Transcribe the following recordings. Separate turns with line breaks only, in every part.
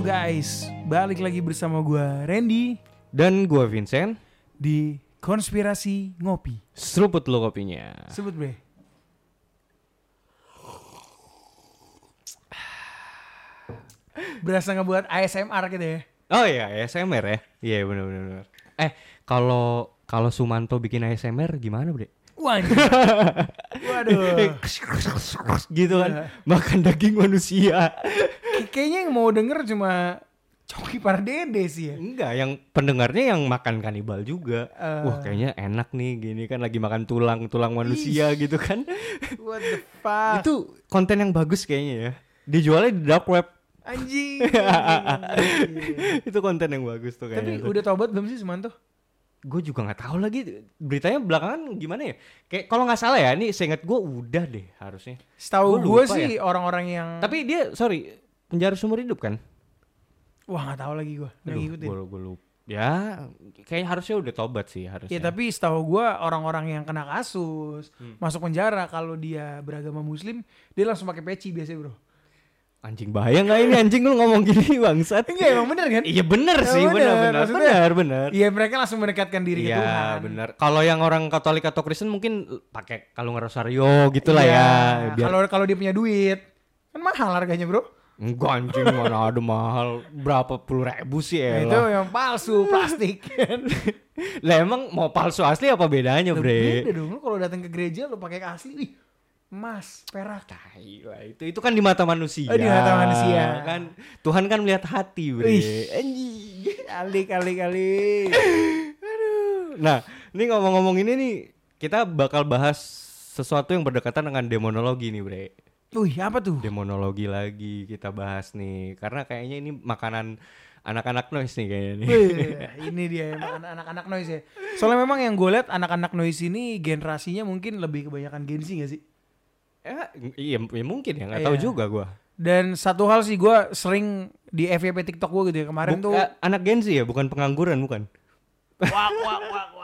guys, balik lagi bersama gua Randy
Dan gue Vincent,
di Konspirasi Ngopi.
seruput lo kopinya.
Sebut bre. Berasa ngebuat ASMR gitu ya.
Oh iya, ASMR ya? Iya bener. bener. Eh, kalau kalau Sumanto bikin ASMR gimana, Bre?
Anjing. Waduh.
gitu kan, makan daging manusia.
Kay- Kayaknya yang mau denger cuma Coki Pardede sih ya.
Enggak, yang pendengarnya yang makan kanibal juga.
Eh.
Wah, kayaknya enak nih gini kan lagi makan tulang-tulang manusia gitu kan.
What the fuck?
Itu konten yang bagus kayaknya ya. Dijualnya di dark web.
anjing. anjing.
Itu konten yang bagus tuh
Tapi
kayaknya. tuh.
udah tobat belum sih Sumanto?
gue juga nggak tahu lagi beritanya belakangan gimana ya kayak kalau nggak salah ya ini seingat gue udah deh harusnya
Setahu gue sih orang-orang yang
tapi dia sorry penjara seumur hidup kan
wah nggak tahu lagi gue nggak ngikutin.
gue gue lupa ya kayak harusnya udah tobat sih harusnya
Ya tapi setahu gue orang-orang yang kena kasus
Hmm.
masuk penjara kalau dia beragama Muslim dia langsung pakai peci biasanya bro.
anjing bahaya nggak ini anjing lu ngomong gini bangsat
Enggak emang bener kan?
iya bener
Ya
sih
bener,
bener bener bener bener
Iya mereka langsung mendekatkan diri ke
Iya
Tuhan.
bener kalau yang orang Katolik atau Kristen mungkin pakai kalung rosario gitulah
Iya,
ya biar
Kalau kalau dia punya duit kan mahal harganya bro.
Enggak anjing mana ada mahal berapa puluh ribu sih ya
itu yang palsu plastik kan.
Lah emang mau palsu asli apa bedanya,
Loh,
Bre?
Beda dong lu kalau datang ke gereja lu pakai asli ih emas, perak.
Tai lah, itu itu kan di mata manusia.
Oh, di mata manusia.
Kan Tuhan kan melihat hati, Bre. Anjing.
Kali kali kali.
Nah, ini ngomong-ngomong ini nih, kita bakal bahas sesuatu yang berdekatan dengan demonologi nih, Bre.
Wih, apa tuh?
Demonologi lagi kita bahas nih, karena kayaknya ini makanan anak-anak noise nih kayaknya nih.
Wih, ini dia anak-anak noise ya. Soalnya memang yang gue lihat anak-anak noise ini generasinya mungkin lebih kebanyakan Gen Z gak sih?
Ya, iya, ya mungkin ya, nggak tahu
Iya.
juga gua.
Dan satu hal sih gue sering di FYP TikTok gue gitu ya kemarin
Buk-
tuh.
eh, anak Gen Z ya, bukan pengangguran bukan?
Wak wak wak wak.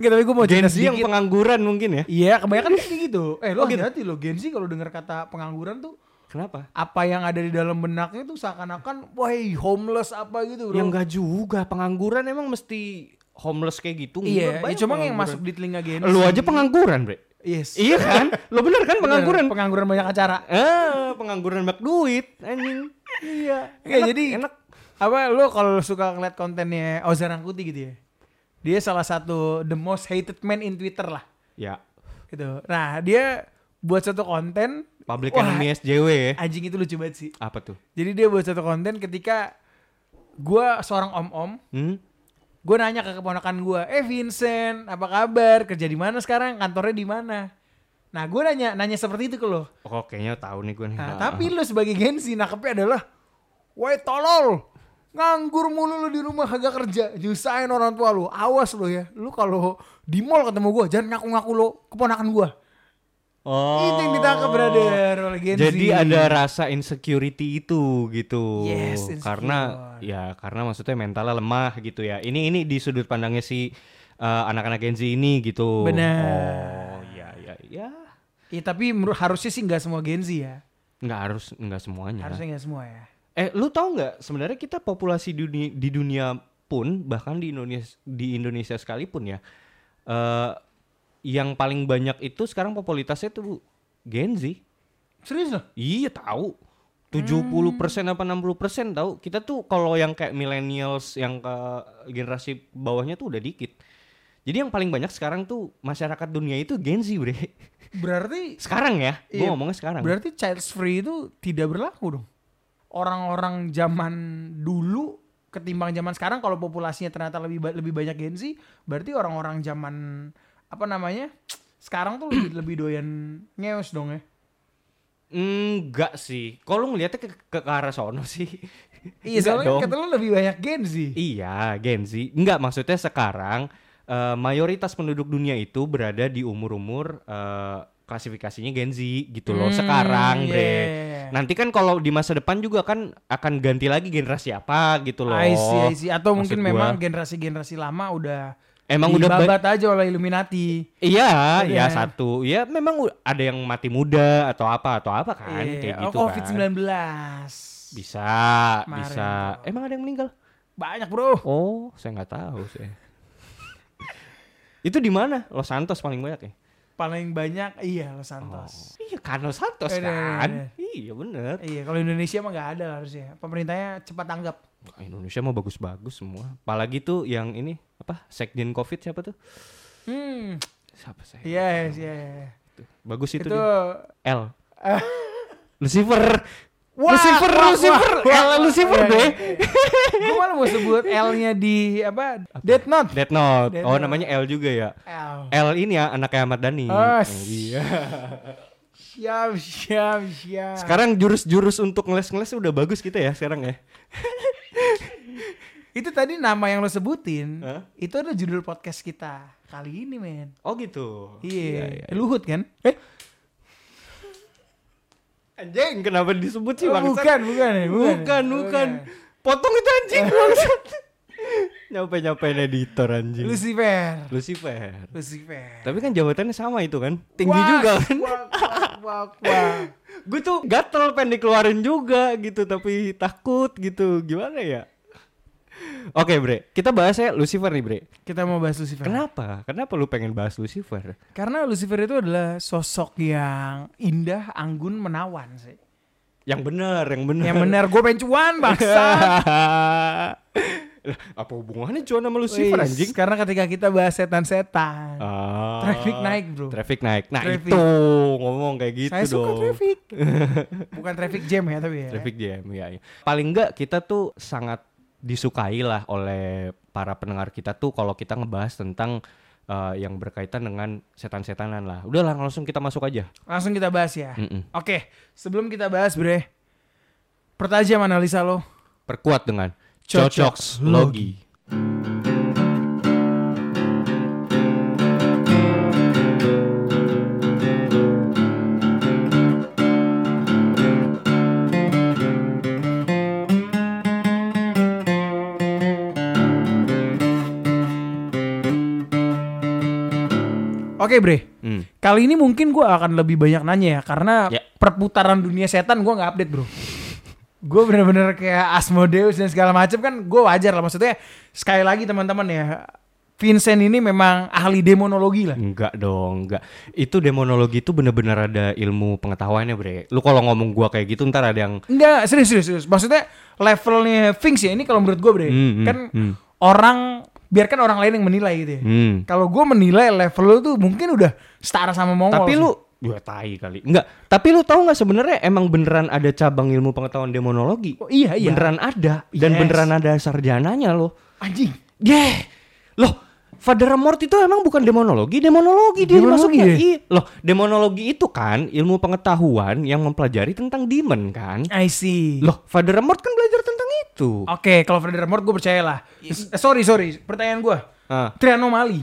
Enggak tapi gue mau
Gen Z yang pengangguran mungkin ya?
Iya kebanyakan kayak gitu. Eh lo
Oh, gitu.
hati-hati lo Gen Z kalau dengar kata pengangguran tuh
Kenapa?
apa yang ada di dalam benaknya tuh seakan-akan wah homeless apa gitu bro.
Ya enggak juga, pengangguran emang mesti homeless kayak gitu.
Iya, ya cuma yang masuk di telinga Gen Z.
Lu aja pengangguran, Bre.
Yes.
iya kan? Lo bener kan pengangguran?
Bener, pengangguran banyak acara.
Eh, pengangguran banyak duit, anjing. iya. Enak,
jadi
enak.
apa lo kalau suka ngeliat kontennya Ozan Rangkuti gitu ya. Dia salah satu the most hated man in Twitter lah
Ya,
gitu. Nah, dia buat satu konten
public
Wah.
enemy SJW ya.
anjing itu lucu banget sih.
Apa tuh?
Jadi dia buat satu konten ketika gua seorang om-om,
Hmm?
gue nanya ke keponakan gua, "Eh Vincent, apa kabar? Kerja di mana sekarang? Kantornya di mana?" Nah, gue nanya nanya seperti itu ke lo.
Oh, kayaknya tahu nih gue nih.
Nah,
Ah,
tapi lu sebagai gensi nangkepnya adalah Woi tolol Nganggur mulu lu di rumah kagak kerja Nyusahin orang tua lu Awas lu ya Lu kalau di mall ketemu gua Jangan ngaku-ngaku lu keponakan gua
Oh.
Itu yang ditangkap brother oleh gensi
Jadi ada rasa insecurity itu gitu.
Yes, insecure.
karena ya karena maksudnya mentalnya lemah gitu ya. Ini ini di sudut pandangnya si uh, anak-anak Gen Z ini gitu.
Benar.
Oh, iya iya iya.
Ya tapi menurut harusnya sih nggak semua gensi ya
Nggak harus nggak semuanya.
Harusnya nggak semua ya
Eh, lu tahu nggak sebenarnya kita populasi dunia, di dunia pun bahkan di Indonesia di Indonesia sekalipun ya. eh yang paling banyak itu sekarang popularitasnya tuh Gen Z.
Serius loh?
Iya tahu. 70% persen apa 60% persen tahu. Kita tuh kalau yang kayak millennials yang ke generasi bawahnya tuh udah dikit. Jadi yang paling banyak sekarang tuh masyarakat dunia itu Gen Z, Bre.
Berarti
Sekarang ya,
Iya,
gua ngomongnya sekarang.
Berarti child free itu tidak berlaku dong. Orang-orang zaman dulu ketimbang zaman sekarang kalau populasinya ternyata lebih ba- lebih banyak Gen Z, berarti orang-orang zaman apa namanya? Sekarang tuh lebih lebih doyan ngeus dong ya.
Enggak sih. Kalau ngeliatnya ke, ke, ke arah sono sih.
Iya, soalnya
dong.
kata lu lebih banyak Gen Z.
Iya, Gen Z. Enggak, maksudnya sekarang eh, mayoritas penduduk dunia itu berada di umur-umur eh, klasifikasinya Gen Z gitu loh.
Hmm,
sekarang,
iya,
Bre.
iya, iya.
Nanti kan kalau di masa depan juga kan akan ganti lagi generasi apa gitu loh.
I see, I see. Atau
Maksud
mungkin
gua.
memang generasi-generasi lama udah
Emang udah ba-
dibabat aja oleh Illuminati.
Iya,
Udah.
ya satu. Ya memang ada yang mati muda atau apa atau apa kan
Iya,
kayak
oh,
gitu
COVID-19.
kan. Bisa, bisa. Emang ada yang meninggal?
Banyak bro.
Oh, saya nggak tahu saya. Itu di mana? Los Santos paling banyak ya?
Paling banyak iya Los Santos.
Iya kan Los Santos
Eh, iya, iya,
kan?
iya.
Iya bener.
Iya, kalau Indonesia mah nggak ada harusnya. Pemerintahnya cepat tanggap.
Indonesia mah bagus-bagus semua. Apalagi tuh yang ini apa? Sekjen Covid siapa tuh?
Hmm,
Siapa saya?
iya, iya, iya.
Tuh, Bagus itu,
Itu,
dia. L. Lucifer.
Wah,
Lucifer,
wah,
Lucifer,
wah,
L
wah.
Lucifer
Iya,
deh.
Gue malah mau sebut L-nya di apa? Death Note.
Death Note.
Death
oh,
Note.
namanya L juga ya.
L.
L ini ya anaknya Ahmad Dhani.
Oh,
iya.
Siap, siap, siap.
Sekarang jurus-jurus untuk ngeles-ngeles udah bagus kita ya sekarang ya.
Itu tadi nama yang lo sebutin,
Hah?
itu ada judul podcast kita kali ini, men.
Oh gitu.
Iya, Luhut kan? Eh,
Anjing, kenapa disebut sih
oh,
bangsat?
bukan, bukan, ya, bukan,
Bukan, bukan. Potong itu anjing bangsat. Nyampe-nyampein editor anjing.
Lucifer.
Lucifer.
Lucifer.
Tapi kan jabatannya sama itu kan. Tinggi
Wah,
juga kan.
Wah, wah, wah.
Gue tuh gatel pengen dikeluarin juga gitu tapi takut gitu. Gimana ya? Oke bre, kita bahas ya Lucifer nih bre.
Kita mau bahas Lucifer.
Kenapa? Kenapa lu pengen bahas Lucifer?
Karena Lucifer itu adalah sosok yang indah, anggun, menawan sih.
Yang benar, yang benar.
Yang benar gue pengen cuan bangsa.
Apa hubungannya cuan sama Lucifer
Wih,
anjing?
Karena ketika kita bahas setan-setan,
Ah,
traffic naik bro.
Traffic naik. Nah
Traffic.
itu ngomong kayak gitu
Saya suka
dong.
traffic. Bukan traffic jam ya tapi ya.
Traffic jam ya, ya. Paling enggak kita tuh sangat disukai lah oleh para pendengar kita tuh kalau kita ngebahas tentang eh, yang berkaitan dengan setan-setanan lah. Udahlah langsung kita masuk aja.
Langsung kita bahas ya.
Mm-mm.
Oke, sebelum kita bahas bre, pertajam analisa lo.
Perkuat dengan
Cocok
cocok logi.
Oke bre,
Hmm.
kali ini mungkin gue akan lebih banyak nanya ya karena
Ya.
perputaran dunia setan gue nggak update bro. Gue bener-bener kayak Asmodeus dan segala macam kan gue wajar lah maksudnya sekali lagi teman-teman ya Vincent ini memang ahli demonologi lah.
Enggak dong, enggak. Itu demonologi itu bener-bener ada ilmu pengetahuannya, Bre. Lu kalau ngomong gua kayak gitu ntar ada yang
Enggak, serius, serius, serius. Maksudnya levelnya Vince ya ini kalau menurut gue bre,
Hmm, hmm,
kan
hmm.
orang biarkan orang lain yang menilai gitu ya.
hmm.
Kalau gue menilai level lu tuh mungkin udah setara sama Mongol.
Tapi lu Gua tai kali. Enggak. Tapi lu tahu nggak sebenarnya emang beneran ada cabang ilmu pengetahuan demonologi?
Oh, iya iya.
Beneran ada dan
Yes.
beneran ada sarjananya loh.
Anjing.
Yeah. Loh, Father Mort itu emang bukan demonologi, demonologi dia
Demonologi
masuknya.
ya?
Iya. Loh, demonologi itu kan ilmu pengetahuan yang mempelajari tentang demon kan?
I see.
Loh, Father Mort kan belajar itu.
Oke, kalau Voldemort gue percaya lah. Eh, sorry, sorry. Pertanyaan gue.
Ah.
Trianomali.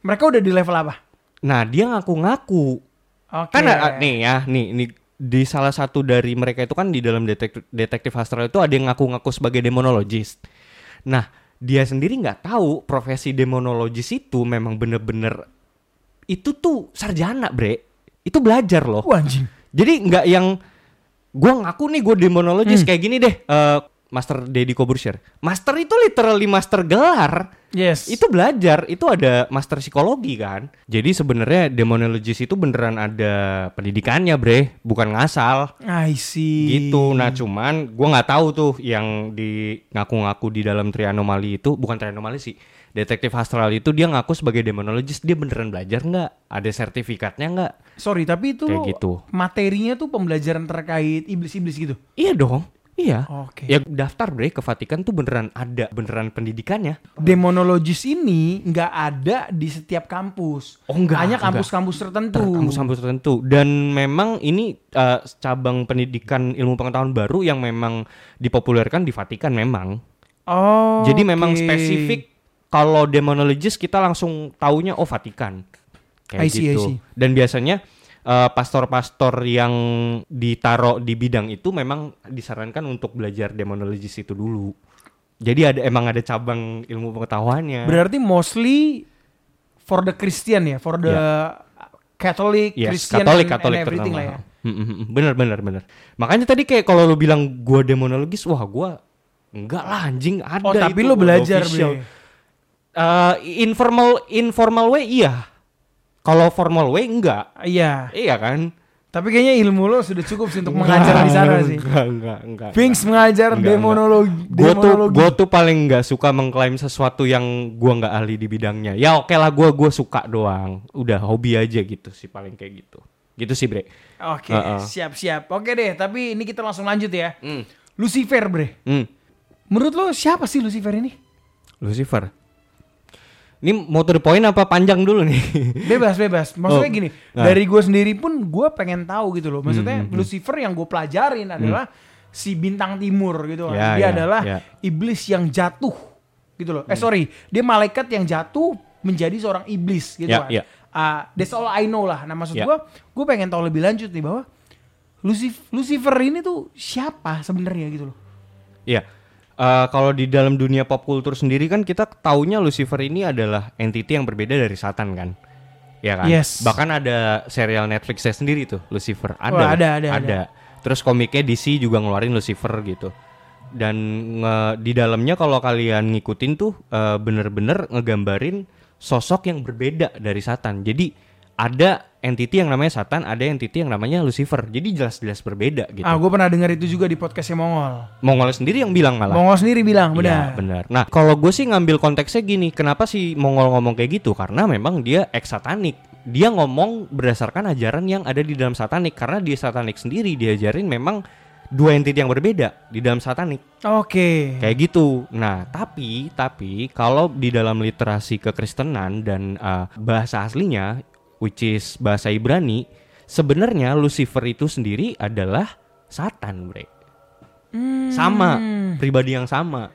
Mereka udah di level apa?
Nah, dia ngaku-ngaku.
Oke.
Kan ada- nih ya, nih nih di salah satu dari mereka itu kan di dalam detektif, detektif astral itu ada yang ngaku-ngaku sebagai demonologis. Nah, dia sendiri nggak tahu profesi demonologis itu memang bener-bener itu tuh sarjana, bre. Itu belajar loh.
Wah, anjing.
Jadi nggak yang gua ngaku nih gue demonologis
Hmm.
kayak gini deh. eh, Master Deddy Kobursher. Master itu literally master gelar.
Yes.
Itu belajar, itu ada master psikologi kan. Jadi sebenarnya demonologis itu beneran ada pendidikannya, Bre, bukan ngasal.
I see.
Gitu. Nah, cuman gua nggak tahu tuh yang di ngaku-ngaku di dalam trianomali itu bukan trianomali sih. Detektif astral itu dia ngaku sebagai demonologis, dia beneran belajar nggak? Ada sertifikatnya nggak?
Sorry, tapi itu
Kayak gitu.
materinya tuh pembelajaran terkait iblis-iblis gitu.
Iya dong. Iya.
Oke.
Ya daftar bre ke Vatikan tuh beneran ada beneran pendidikannya.
Demonologis ini nggak ada di setiap kampus.
Oh, enggak,
Hanya kampus-kampus tertentu.
kampus-kampus tertentu dan memang ini eh, cabang pendidikan ilmu pengetahuan baru yang memang dipopulerkan di Vatikan memang.
Oh.
Jadi memang spesifik kalau demonologis kita langsung taunya oh Vatikan. Kayak
I see, I
gitu.
see.
Dan biasanya eh, pastor-pastor yang ditaruh di bidang itu memang disarankan untuk belajar demonologis itu dulu. Jadi ada emang ada cabang ilmu pengetahuannya.
Berarti mostly for the Christian ya, for the Catholic,
Yes,
Christian,
Katolik,
and, and
Katolik
everything
terutama.
lah ya.
Mm, mm, mm. Bener bener bener. Makanya tadi kayak kalau lu bilang gua demonologis, wah gua enggak lah anjing ada
Oh, tapi
itu
lu belajar.
Eh, informal informal way iya. Kalau formal way enggak.
Iya.
Iya kan?
Tapi kayaknya ilmu lo sudah cukup sih untuk mengajar di sana sih.
Enggak, enggak, enggak.
Vince mengajar
Enggak,
demonologi.
Gue tuh gue tuh paling nggak suka mengklaim sesuatu yang gua nggak ahli di bidangnya. Ya oke lah gua gua suka doang. Udah hobi aja gitu sih paling kayak gitu. Gitu sih bre.
Oke,
Heeh.
siap-siap. Oke deh, tapi ini kita langsung lanjut ya.
Hmm.
Lucifer, Bre.
Hmm.
Menurut lo siapa sih Lucifer ini?
Lucifer. Ini mau to the point apa panjang dulu nih?
Bebas, bebas. Maksudnya
Oh,
gini,
nah.
dari gue sendiri pun gue pengen tahu gitu loh. Maksudnya
Hmm,
Lucifer yang gue pelajarin adalah si bintang timur gitu kan.
Ya,
dia
ya,
adalah
ya.
iblis yang jatuh gitu loh. Eh
Hmm.
sorry, dia malaikat yang jatuh menjadi seorang iblis gitu
Ya,
kan.
ya.
Ah, that's all I know lah. Nah maksud
Ya.
gue, gue pengen tahu lebih lanjut nih bahwa Lucif- Lucifer ini tuh siapa sebenarnya gitu loh.
Iya. Eh, kalau di dalam dunia pop culture sendiri kan kita taunya Lucifer ini adalah entity yang berbeda dari Satan kan. Ya kan?
Yes.
Bahkan ada serial Netflixnya sendiri tuh Lucifer. Ada.
Wah, ada, ada, ada.
Terus komiknya DC juga ngeluarin Lucifer gitu. Dan nge- di dalamnya kalau kalian ngikutin tuh eh, bener-bener ngegambarin sosok yang berbeda dari Satan. Jadi ada entity yang namanya Satan, ada entity yang namanya Lucifer. Jadi jelas-jelas berbeda gitu.
Ah, gue pernah dengar itu juga di podcastnya Mongol.
Mongol sendiri yang bilang malah.
Mongol sendiri bilang,
Iya,
benar.
benar. Nah, kalau gue sih ngambil konteksnya gini, kenapa sih Mongol ngomong kayak gitu? Karena memang dia ex satanik. Dia ngomong berdasarkan ajaran yang ada di dalam satanik karena di satanik sendiri diajarin memang dua entiti yang berbeda di dalam satanik.
Oke.
Kayak gitu. Nah, tapi tapi kalau di dalam literasi kekristenan dan uh, bahasa aslinya which is bahasa Ibrani, sebenarnya Lucifer itu sendiri adalah Satan, Bre.
Hmm.
Sama, pribadi yang sama.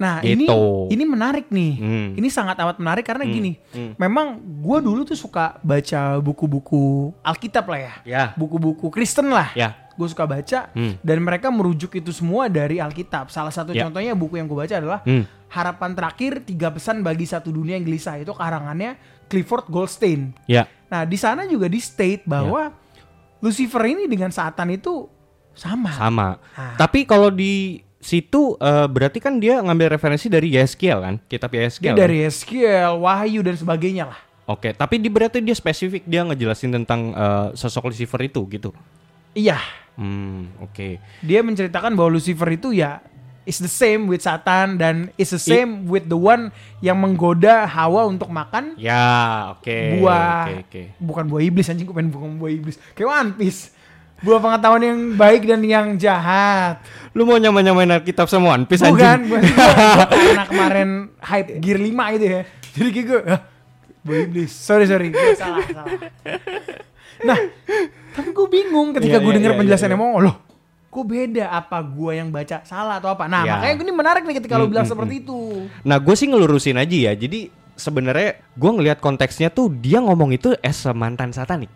Nah
Gitu.
ini ini menarik nih.
Hmm.
Ini sangat amat menarik karena
Hmm,
gini.
hmm.
Memang gue dulu tuh suka baca buku-buku Alkitab lah ya.
Ya,
Buku-buku Kristen lah.
ya.
Gue suka baca
Hmm.
dan mereka merujuk itu semua dari Alkitab. Salah satu
Ya.
contohnya buku yang gue baca adalah
Hmm.
Harapan Terakhir Tiga Pesan Bagi Satu Dunia Yang Gelisah. Itu karangannya Clifford Goldstein.
Ya.
Nah di sana juga di state bahwa Lucifer ini dengan Satan itu sama.
Sama.
Ah.
Tapi kalau di situ eh, berarti kan dia ngambil referensi dari Yeskiel kan, kitab
Dia
Yeskiel.
dari Ezekiel, Wahyu dan sebagainya lah.
Oke, tapi di berarti dia spesifik dia ngejelasin tentang eh, sosok Lucifer itu gitu.
Iya,
Hmm, oke.
dia menceritakan bahwa Lucifer itu ya is the same with Satan dan is the same with the one yang menggoda Hawa untuk makan
Ya, oke.
buah
Oke, oke.
bukan buah iblis anjing gue pengen bukan buah iblis kayak One Piece buah pengetahuan yang baik dan yang jahat
Lu mau nyamain-nyamain Alkitab sama One Piece
bukan
anjing?
bukan karena kemarin hype gear 5 itu ya jadi kayak gue "Hah, buah iblis sorry sorry salah salah nah tapi gue bingung ketika
Iya,
gue
iya,
denger
iya,
penjelasannya
iya.
mau loh kok beda apa gue yang baca salah atau apa nah
Ya.
makanya ini menarik nih ketika lo
Hmm,
bilang
hmm,
seperti itu
Nah, gue sih ngelurusin aja ya. Jadi sebenarnya gue ngelihat konteksnya tuh dia ngomong itu a mantan satanik.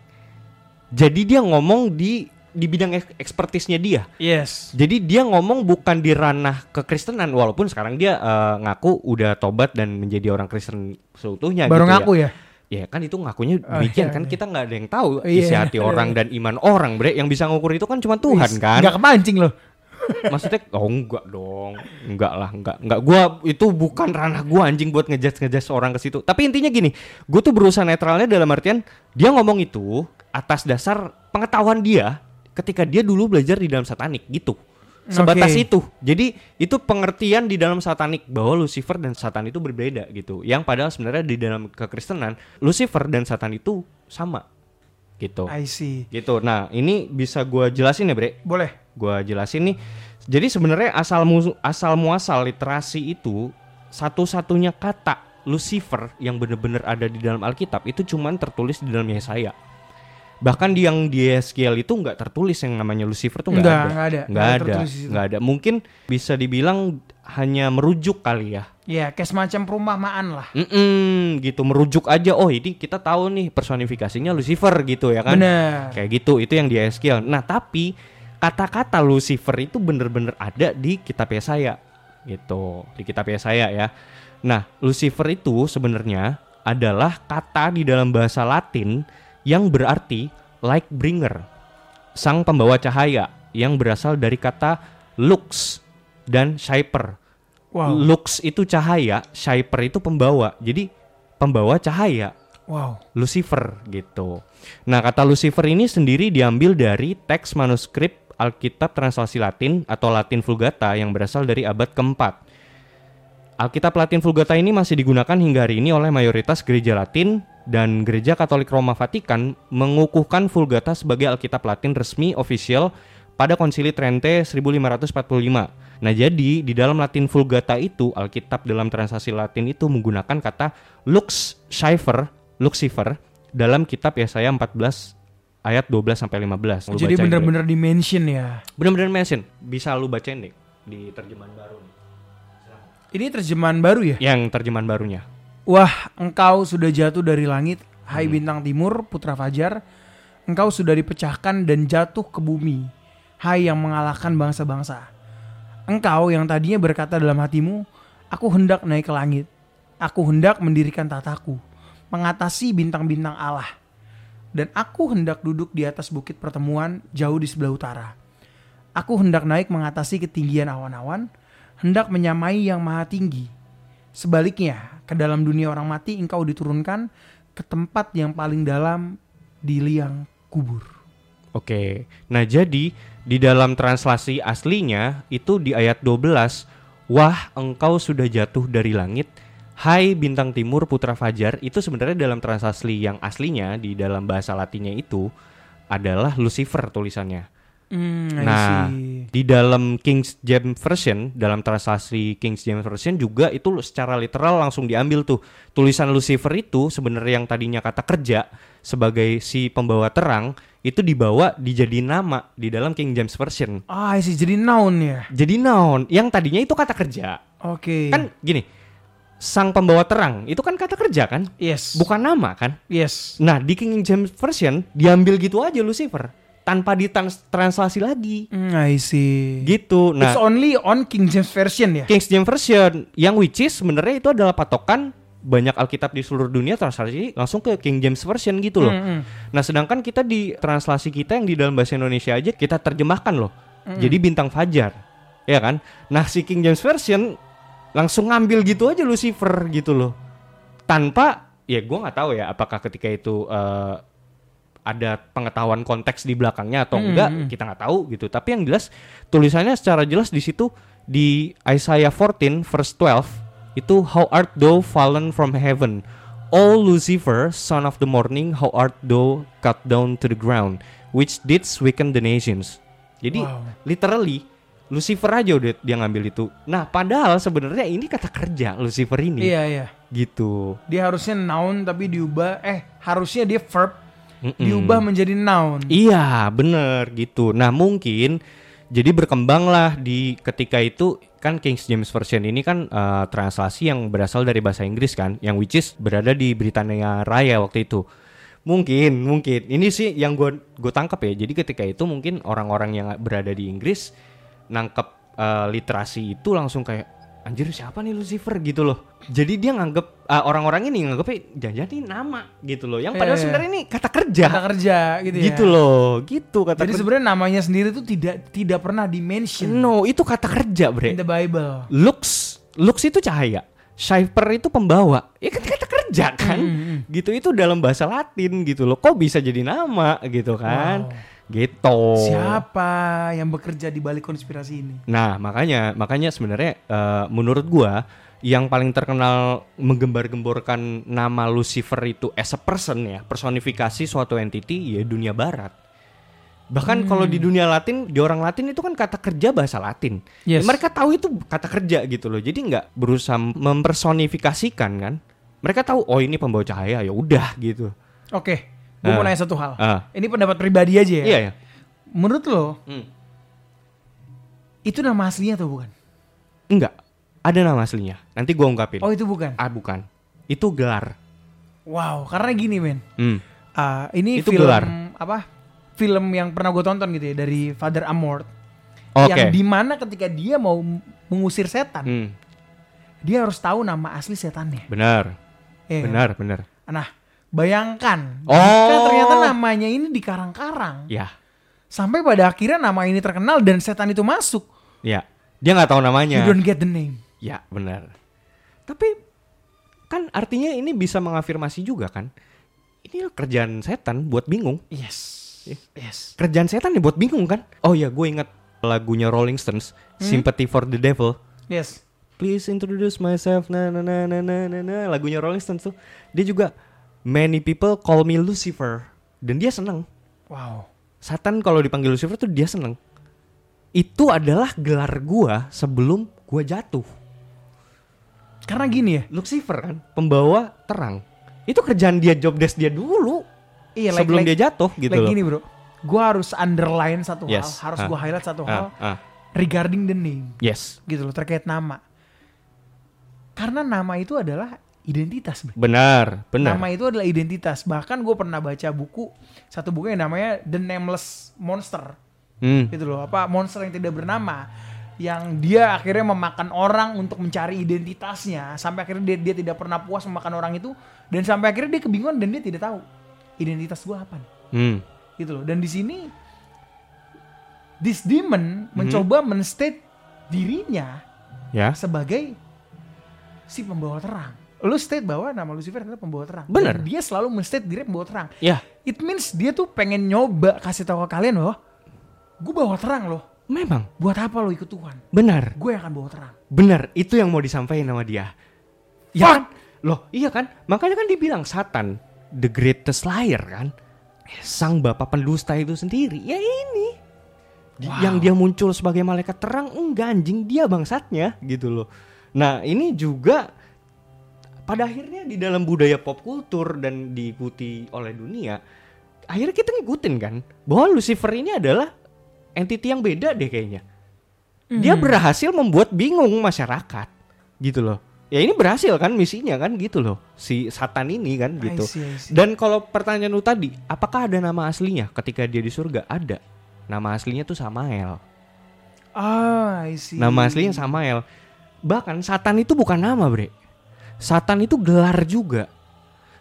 Jadi dia ngomong di di bidang ek- ekspertisnya dia.
yes
Jadi dia ngomong bukan di ranah kekristenan walaupun sekarang dia eh, ngaku udah tobat dan menjadi orang Kristen seutuhnya
baru
gitu
ngaku ya,
ya. Ya kan itu ngakunya
Oh,
demikian
iya,
kan
iya.
kita nggak ada yang tahu
Iya.
isi hati orang dan iman orang, Bre. Yang bisa ngukur itu kan cuma Tuhan
Wis,
kan.
nggak kemancing loh
Maksudnya oh enggak dong. Enggak lah, enggak. Enggak gua itu bukan ranah gua anjing buat ngejudge ngejudge orang ke situ. Tapi intinya gini, gue tuh berusaha netralnya dalam artian dia ngomong itu atas dasar pengetahuan dia ketika dia dulu belajar di dalam satanik gitu. Sebatas
Oke.
itu. Jadi itu pengertian di dalam satanik bahwa Lucifer dan Satan itu berbeda gitu. Yang padahal sebenarnya di dalam kekristenan Lucifer dan Satan itu sama. Gitu.
I see
Gitu. Nah, ini bisa gua jelasin ya, Bre
boleh
gua jelasin nih. Jadi sebenarnya asal mu asal muasal literasi itu satu-satunya kata Lucifer yang benar-benar ada di dalam Alkitab itu cuman tertulis di dalam Yesaya. Bahkan di yang di Yeskiel itu nggak tertulis yang namanya Lucifer tuh nggak ada.
nggak ada.
Nggak ada. Nggak ada. Mungkin bisa dibilang hanya merujuk kali ya.
ya kayak semacam perumpamaan lah
Mm-mm, gitu merujuk aja. Oh ini kita tahu nih personifikasinya Lucifer gitu ya kan.
bener
Kayak gitu, itu yang di Ezekiel. Nah, tapi kata-kata Lucifer itu bener-bener ada di kitab Yesaya. Gitu, di kitab Yesaya ya. Nah, Lucifer itu sebenarnya adalah kata di dalam bahasa Latin yang berarti light bringer. sang pembawa cahaya yang berasal dari kata lux dan Shaper.
Wow.
Lux itu cahaya, Shaper itu pembawa. Jadi pembawa cahaya,
Wow.
Lucifer gitu. Nah, kata Lucifer ini sendiri diambil dari teks manuskrip Alkitab translasi Latin atau Latin Vulgata yang berasal dari abad keempat. Alkitab Latin Vulgata ini masih digunakan hingga hari ini oleh mayoritas gereja Latin dan gereja Katolik Roma Vatikan mengukuhkan Vulgata sebagai Alkitab Latin resmi official pada Konsili Trente 1545. Nah, jadi di dalam Latin Vulgata itu Alkitab dalam translasi Latin itu menggunakan kata Lux Cipher, Lucifer dalam kitab Yesaya 14 ayat 12 sampai 15. Lu
Jadi
bacain,
bener-bener dimension ya.
Bre. bener-bener mention. Bisa lu bacain deh di terjemahan baru nih.
Ini terjemahan baru ya?
Yang terjemahan barunya.
Wah, engkau sudah jatuh dari langit, hai bintang timur, putra fajar. Engkau sudah dipecahkan dan jatuh ke bumi, hai yang mengalahkan bangsa-bangsa. Engkau yang tadinya berkata dalam hatimu, aku hendak naik ke langit. Aku hendak mendirikan tataku, mengatasi bintang-bintang Allah. Dan aku hendak duduk di atas bukit pertemuan jauh di sebelah utara. Aku hendak naik mengatasi ketinggian awan-awan, hendak menyamai yang maha tinggi. Sebaliknya, ke dalam dunia orang mati engkau diturunkan ke tempat yang paling dalam di liang kubur.
Oke. Nah, jadi di dalam translasi aslinya itu di ayat 12, "Wah, engkau sudah jatuh dari langit, hai bintang timur putra fajar." Itu sebenarnya dalam translasi yang aslinya di dalam bahasa Latinnya itu adalah Lucifer tulisannya.
I
Nah, di dalam King James Version, dalam translasi King James Version juga itu secara literal langsung diambil tuh. Tulisan Lucifer itu sebenarnya yang tadinya kata kerja sebagai si pembawa terang itu dibawa dijadiin nama di dalam King James Version.
Ah, see. Jadi noun ya.
Jadi noun yang tadinya itu kata kerja.
Oke.
Kan gini, sang pembawa terang itu kan kata kerja kan,
yes.
bukan nama kan.
Yes.
Nah, di King James Version diambil gitu aja Lucifer tanpa ditranslasi lagi.
Hmm, I see.
Gitu. Nah,
It's only on King James version ya.
King James Version yang which is sebenarnya itu adalah patokan banyak Alkitab di seluruh dunia translasi langsung ke King James Version gitu loh.
Hmm, hmm.
Nah, sedangkan kita di translasi kita yang di dalam bahasa Indonesia aja kita terjemahkan loh. Jadi bintang fajar. Ya kan? Nah, si King James Version langsung ngambil gitu aja Lucifer gitu loh. Tanpa ya gua nggak tahu ya apakah ketika itu eh, ada pengetahuan konteks di belakangnya atau
Hmm,
enggak
hmm.
kita nggak tahu gitu. Tapi yang jelas tulisannya secara jelas di situ di Isaiah 14 verse 12 itu how art thou fallen from heaven O Lucifer son of the morning how art thou cut down to the ground which didst weaken the nations. Jadi
Wow.
literally Lucifer aja udah dia ngambil itu. Nah, padahal sebenarnya ini kata kerja Lucifer ini
Iya, iya.
gitu.
Dia harusnya noun tapi diubah eh harusnya dia verb
Mm-mm.
diubah menjadi noun.
Iya, bener gitu. Nah, mungkin jadi berkembanglah di ketika itu kan King James Version ini kan eh, translasi yang berasal dari bahasa Inggris kan, yang which is berada di Britania Raya waktu itu. Mungkin, mungkin. Ini sih yang gue gue tangkap ya. Jadi ketika itu mungkin orang-orang yang berada di Inggris nangkep eh, literasi itu langsung kayak anjir siapa nih Lucifer gitu loh. Jadi dia nganggep eh, orang-orang ini nganggepnya jangan ini nama gitu loh. Yang
Iya,
padahal
iya.
sebenarnya ini kata kerja
Kata kerja gitu, ya.
gitu loh gitu kata
Jadi sebenarnya namanya sendiri tuh tidak tidak pernah dimention
no itu kata kerja
in
bre
the Bible.
lux lux itu cahaya Cypher itu pembawa ya kan kata kerja kan
Hmm, hmm.
gitu itu dalam bahasa Latin gitu loh kok bisa jadi nama gitu kan
Wow.
Gitu.
Siapa yang bekerja di balik konspirasi ini?
nah makanya makanya sebenarnya eh, menurut gua yang paling terkenal menggembar-gemborkan nama Lucifer itu as a person ya personifikasi suatu entity ya dunia barat. Bahkan kalau di dunia Latin di orang Latin itu kan kata kerja bahasa Latin.
Yes.
Ya, mereka tahu itu kata kerja gitu loh. Jadi nggak berusaha mempersonifikasikan kan. Mereka tahu oh ini pembawa cahaya ya udah gitu.
Oke, gue mau
Ah.
nanya satu hal.
Ah.
Ini pendapat pribadi aja ya.
iya ya
Menurut lo,
Hmm.
itu nama aslinya atau bukan?
enggak ada nama aslinya nanti gua ungkapin
Oh itu bukan.
ah bukan itu gelar
Wow, karena gini men.
hmm.
Ah, ini
Itu
film
gelar.
apa? Film yang pernah gue tonton gitu ya dari Father Amort.
oke
Yang di mana ketika dia mau mengusir setan,
Hmm,
dia harus tahu nama asli setannya.
benar
Iya kan?
benar benar
Nah, bayangkan
Oh.
jika ternyata namanya ini dikarang-karang,
ya
Sampai pada akhirnya nama ini terkenal dan setan itu masuk.
Ya, dia nggak tahu namanya.
You don't get the name.
Ya, benar. Tapi kan artinya ini bisa mengafirmasi juga kan? Ini kerjaan setan buat bingung.
Yes. Yes.
Kerjaan setan nih buat bingung kan? Oh ya, gue ingat lagunya Rolling Stones, Sympathy for the Devil.
Yes.
Please introduce myself, na na na na na, na. lagunya Rolling Stones tuh. Dia juga many people call me Lucifer dan dia seneng.
Wow.
Satan kalau dipanggil Lucifer tuh dia seneng. Itu adalah gelar gua sebelum gua jatuh.
Karena gini ya.
Lucifer kan pembawa terang. Itu kerjaan dia job desk dia dulu
Iya, like,
sebelum
like,
dia jatuh gitu
like
loh.
gini bro. Gua harus underline satu
Yes.
hal, harus
Ah.
gua highlight satu
Ah,
hal
ah.
regarding the name,
Yes,
gitu loh terkait nama. Karena nama itu adalah identitas,
benar, benar.
Nama itu adalah identitas. Bahkan gue pernah baca buku satu buku yang namanya The Nameless Monster,
Hmm.
gitu loh. Apa monster yang tidak bernama, yang dia akhirnya memakan orang untuk mencari identitasnya, sampai akhirnya dia, dia tidak pernah puas memakan orang itu, dan sampai akhirnya dia kebingungan dan dia tidak tahu identitas gue apa nih,
Hmm.
gitu loh. Dan di sini this demon mencoba menstate dirinya
Ya.
sebagai si pembawa terang. Lu state bahwa nama Lucifer adalah pembawa terang.
Bener.
Dan dia selalu menstate diri pembawa terang.
Ya,
It means dia tuh pengen nyoba kasih tahu ke kalian bahwa gue bawa terang loh.
memang
Buat apa lo ikut Tuhan?
benar.
Gue akan bawa terang.
Benar, itu yang mau disampaikan sama dia. Ya kan? Loh, iya kan? Makanya kan dibilang Satan the greatest liar kan? Sang bapak pendusta itu sendiri. Ya ini.
Wow.
Yang dia muncul sebagai malaikat terang enggak anjing dia bangsatnya gitu loh. Nah, ini juga pada akhirnya di dalam budaya pop kultur dan diikuti oleh dunia, akhirnya kita ngikutin kan bahwa Lucifer ini adalah entity yang beda deh kayaknya. Dia berhasil membuat bingung masyarakat gitu loh. Ya ini berhasil kan misinya kan gitu loh. Si Satan ini kan
I
gitu.
see, I see.
Dan kalau pertanyaan lu tadi, apakah ada nama aslinya ketika dia di surga? Ada. Nama aslinya tuh Samael.
Ah, I see.
Nama aslinya Samael. Bahkan Satan itu bukan nama, Bre. Satan itu gelar juga.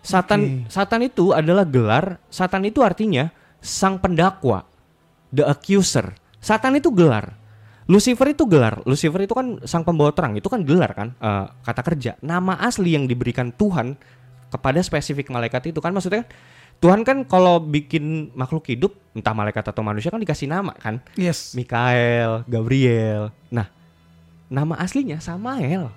Satan
Oke.
Satan itu adalah gelar. Satan itu artinya sang pendakwa, the accuser. Satan itu gelar. Lucifer itu gelar. Lucifer itu kan sang pembawa terang. Itu kan gelar kan, eh, kata kerja. Nama asli yang diberikan Tuhan kepada spesifik malaikat itu kan maksudnya kan Tuhan kan kalau bikin makhluk hidup entah malaikat atau manusia kan dikasih nama kan.
Yes.
Mikael, Gabriel. Nah, nama aslinya Samael.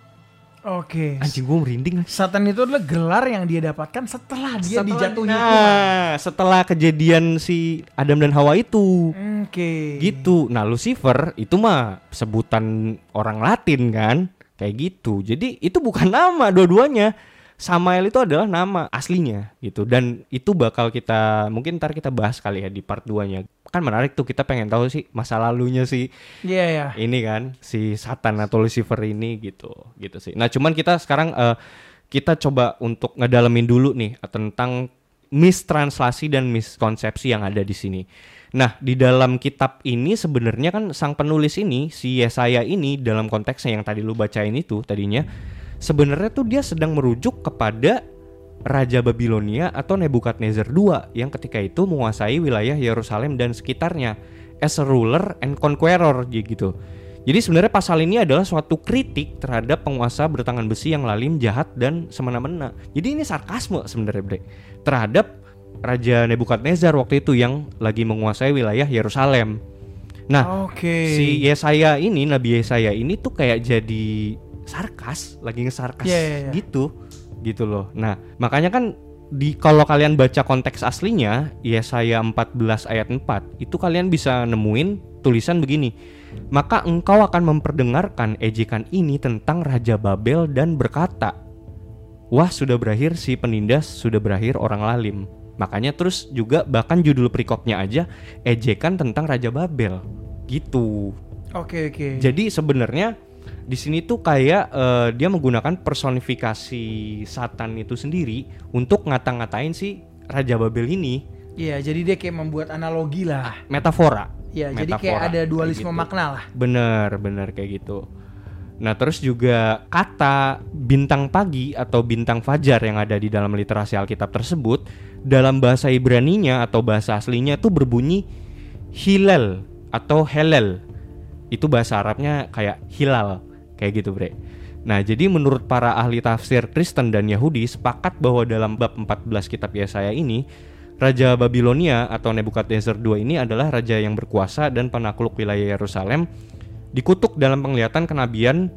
Oke.
Anjing gue merinding.
Satan itu adalah gelar yang dia dapatkan setelah dia
Setelah-
dijatuhi
nah,
hukuman.
setelah kejadian si Adam dan Hawa itu.
Oke.
Gitu. Nah, Lucifer itu mah sebutan orang Latin kan? Kayak gitu. Jadi itu bukan nama dua-duanya. Samael itu adalah nama aslinya gitu dan itu bakal kita mungkin ntar kita bahas kali ya di part 2-nya. Kan menarik tuh kita pengen tahu sih masa lalunya si
Iya, ya.
ini kan si Satan atau Lucifer ini gitu gitu sih. Nah cuman kita sekarang eh, kita coba untuk ngedalamin dulu nih tentang mistranslasi dan miskonsepsi yang ada di sini. Nah di dalam kitab ini sebenarnya kan sang penulis ini si Yesaya ini dalam konteksnya yang tadi lu bacain itu tadinya sebenarnya tuh dia sedang merujuk kepada Raja Babilonia atau Nebukadnezar II yang ketika itu menguasai wilayah Yerusalem dan sekitarnya as a ruler and conqueror j- gitu. Jadi sebenarnya pasal ini adalah suatu kritik terhadap penguasa bertangan besi yang lalim, jahat dan semena-mena. Jadi ini sarkasme sebenarnya, Bre. Terhadap Raja Nebukadnezar waktu itu yang lagi menguasai wilayah Yerusalem. Nah,
Oke.
si Yesaya ini, Nabi Yesaya ini tuh kayak jadi sarkas, lagi ngesarkas
Iya, iya, iya.
gitu, gitu loh. Nah, makanya kan di kalau kalian baca konteks aslinya Yesaya 14 ayat 4 itu kalian bisa nemuin tulisan begini. Maka engkau akan memperdengarkan ejekan ini tentang Raja Babel dan berkata, Wah sudah berakhir si penindas, sudah berakhir orang lalim. Makanya terus juga bahkan judul perikopnya aja ejekan tentang Raja Babel. Gitu.
Oke, oke.
Jadi sebenarnya di sini tuh kayak eh, dia menggunakan personifikasi Satan itu sendiri untuk ngata-ngatain si Raja Babel ini
Iya, jadi dia kayak membuat analogi lah.
metafora.
Iya, jadi kayak ada
kayak
dualisme
gitu.
makna lah.
Bener, bener kayak gitu. Nah terus juga kata bintang pagi atau bintang fajar yang ada di dalam literasi Alkitab tersebut dalam bahasa Ibraninya atau bahasa aslinya tuh berbunyi Hilal atau Helal. Itu bahasa Arabnya kayak hilal, kayak gitu, Bre. Nah, jadi menurut para ahli tafsir Kristen dan Yahudi sepakat bahwa dalam bab 14 kitab Yesaya ini Raja Babilonia atau Nebukadnezar II ini adalah raja yang berkuasa dan penakluk wilayah Yerusalem dikutuk dalam penglihatan kenabian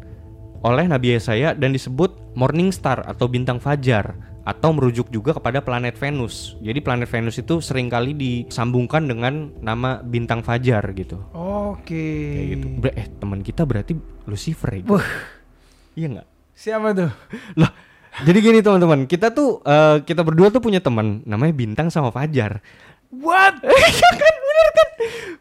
oleh Nabi Yesaya dan disebut morning star atau bintang fajar atau merujuk juga kepada planet Venus. Jadi planet Venus itu sering kali disambungkan dengan nama bintang fajar gitu.
Oke.
Kayak gitu. Ber- eh teman kita berarti Lucifer ya?
Wah.
Iya nggak?
Siapa tuh?
Lah, jadi gini teman-teman, kita tuh eh, kita berdua tuh punya teman namanya Bintang sama Fajar.
What?
Iya kan, bener kan?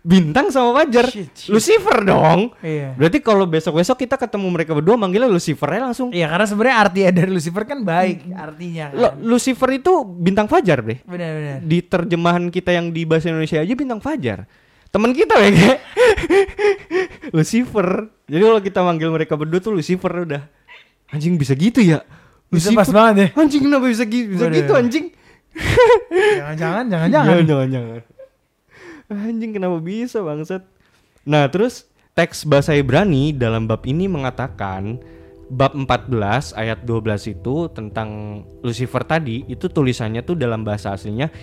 Bintang sama Fajar,
Shit, shit.
Lucifer dong.
Iya.
Berarti kalau besok-besok kita ketemu mereka berdua manggilnya Lucifer ya langsung.
Iya karena sebenarnya arti dari Lucifer kan baik artinya kan.
Lo- Lucifer itu bintang fajar deh.
Benar-benar.
Di terjemahan kita yang di bahasa Indonesia aja bintang fajar. Teman kita ya kayak Lucifer. Jadi kalau kita manggil mereka berdua tuh Lucifer udah. Anjing bisa gitu ya?
Bisa pas banget ya.
Anjing kenapa bisa, gi- bisa
Waduh.
gitu anjing?
Jangan-jangan, jangan-jangan.
jangan, jangan. Anjing kenapa bisa bangsat? Nah, terus teks bahasa Ibrani dalam bab ini mengatakan bab 14 ayat 12 itu tentang Lucifer tadi itu tulisannya tuh dalam bahasa aslinya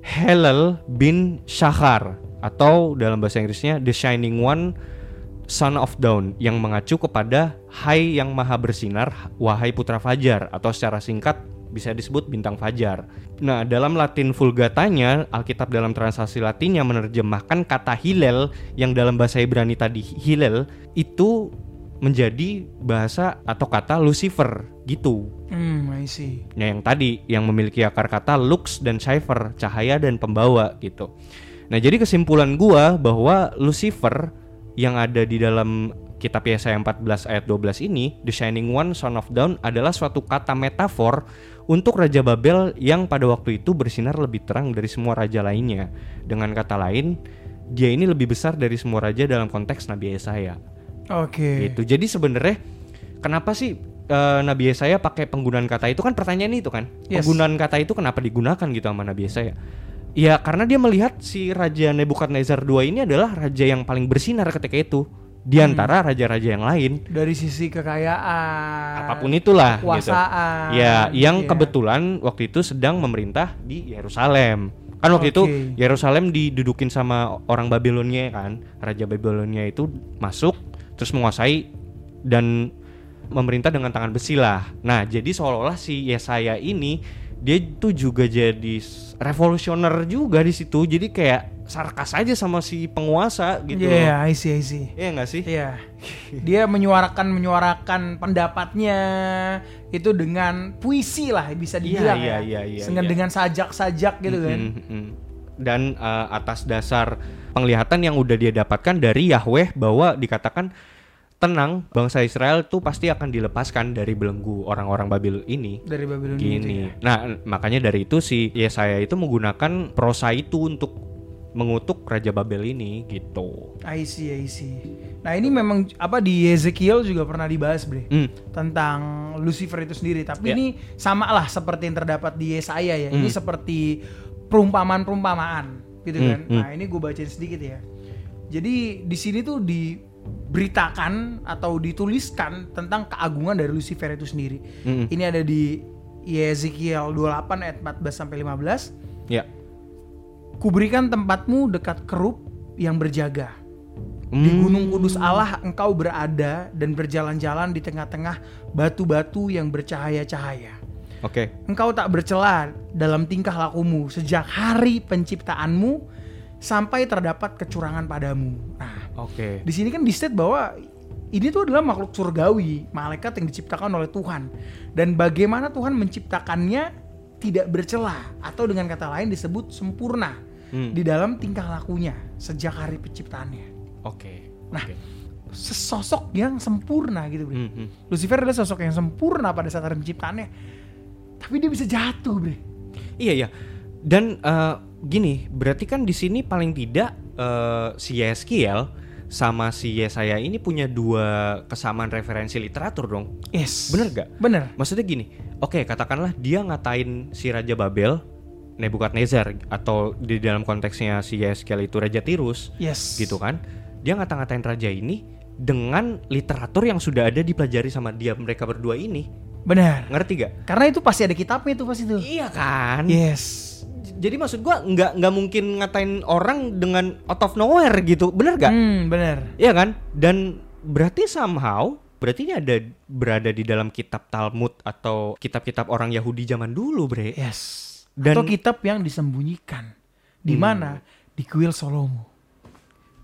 Helel bin Shahar atau dalam bahasa Inggrisnya The Shining One Son of Dawn yang mengacu kepada Hai yang maha bersinar wahai putra fajar atau secara singkat bisa disebut bintang fajar. Nah, dalam Latin Vulgatanya, Alkitab dalam translasi Latinnya menerjemahkan kata Hillel yang dalam bahasa Ibrani tadi Hillel itu menjadi bahasa atau kata Lucifer gitu.
Hmm, I see.
Nah, yang tadi yang memiliki akar kata lux dan cipher, cahaya dan pembawa gitu. Nah, jadi kesimpulan gua bahwa Lucifer yang ada di dalam kitab Yesaya 14 ayat 12 ini, The Shining One Son of Dawn adalah suatu kata metafor untuk Raja Babel yang pada waktu itu bersinar lebih terang dari semua raja lainnya. Dengan kata lain, dia ini lebih besar dari semua raja dalam konteks Nabi Yesaya.
Oke.
Gitu. Jadi sebenarnya kenapa sih eh, Nabi Yesaya pakai penggunaan kata itu kan pertanyaan itu kan.
Yes.
Penggunaan kata itu kenapa digunakan gitu sama Nabi Yesaya? Ya karena dia melihat si Raja Nebukadnezar II ini adalah raja yang paling bersinar ketika itu di
Hmm.
antara raja-raja yang lain.
Dari sisi kekayaan,
Apa pun itulah gitu.
kekuasaan.
Ya, yang
gitu
kebetulan waktu itu sedang memerintah di Yerusalem. Kan waktu itu
Oke.
Yerusalem didudukin sama orang Babilonia kan. Raja Babilonia itu masuk terus menguasai dan memerintah dengan tangan besi lah. Nah, jadi seolah-olah si Yesaya ini dia tuh juga jadi revolusioner juga di situ. Jadi kayak sarkas aja sama si penguasa gitu.
Iya, I see, I see.
Iya nggak sih?
Iya. Dia menyuarakan menyuarakan pendapatnya itu dengan puisi lah bisa dibilang
iya,
ya.
iya, iya,
dengan
iya.
dengan sajak-sajak gitu kan.
Mm, mm, mm. Dan uh, atas dasar penglihatan yang udah dia dapatkan dari Yahweh bahwa dikatakan tenang bangsa Israel tuh pasti akan dilepaskan dari belenggu orang-orang Babil ini.
Dari Babilonia itu
Gini.
ya.
Nah, makanya dari itu si Yesaya itu menggunakan prosa itu untuk mengutuk raja Babel ini gitu.
I see, I see. Nah ini memang apa di Ezekiel juga pernah dibahas bre
Hmm.
tentang Lucifer itu sendiri. Tapi
Ya.
ini sama lah seperti yang terdapat di Yesaya ya. Ini
Hmm.
seperti perumpamaan-perumpamaan gitu
Hmm,
kan.
hmm.
Nah ini gue bacain sedikit ya. Jadi di sini tuh diberitakan atau dituliskan tentang keagungan dari Lucifer itu sendiri.
Mm-mm.
Ini ada di Yezekiel 28 ayat 14 sampai 15.
Ya.
Kuberikan tempatmu dekat kerup yang berjaga. Di
Hmm.
Gunung Kudus Allah engkau berada dan berjalan-jalan di tengah-tengah batu-batu yang bercahaya-cahaya.
Oke.
Engkau tak bercela dalam tingkah lakumu sejak hari penciptaanmu sampai terdapat kecurangan padamu. Nah,
Oke.
di sini kan di state bahwa ini tuh adalah makhluk surgawi, malaikat yang diciptakan oleh Tuhan. Dan bagaimana Tuhan menciptakannya tidak bercela atau dengan kata lain disebut sempurna
Hmm.
di dalam tingkah lakunya sejak hari penciptaannya.
Oke.
Nah,
Oke.
Sesosok yang sempurna gitu, Bre.
Hmm, hmm.
Lucifer adalah sosok yang sempurna pada saat hari penciptaannya. Tapi dia bisa jatuh, Bre.
Iya ya. Dan eh, gini, berarti kan di sini paling tidak eh, si Yeskiel sama si Yesaya ini punya dua kesamaan referensi literatur dong.
Yes.
Bener gak?
Bener.
Maksudnya gini, oke katakanlah dia ngatain si Raja Babel, Nebukadnezar atau di dalam konteksnya si Yeskel itu Raja Tirus
Yes.
gitu kan dia ngata-ngatain raja ini dengan literatur yang sudah ada dipelajari sama dia mereka berdua ini
Benar.
ngerti gak?
Karena itu pasti ada kitabnya itu pasti tuh.
Iya kan
Yes.
Jadi maksud gua nggak nggak mungkin ngatain orang dengan out of nowhere gitu bener gak?
Hmm, benar.
Iya kan dan berarti somehow berarti ini ada berada di dalam kitab Talmud atau kitab-kitab orang Yahudi zaman dulu bre
Yes.
Dan-
Atau kitab yang disembunyikan. Di
Hmm.
mana? Di kuil Solomo.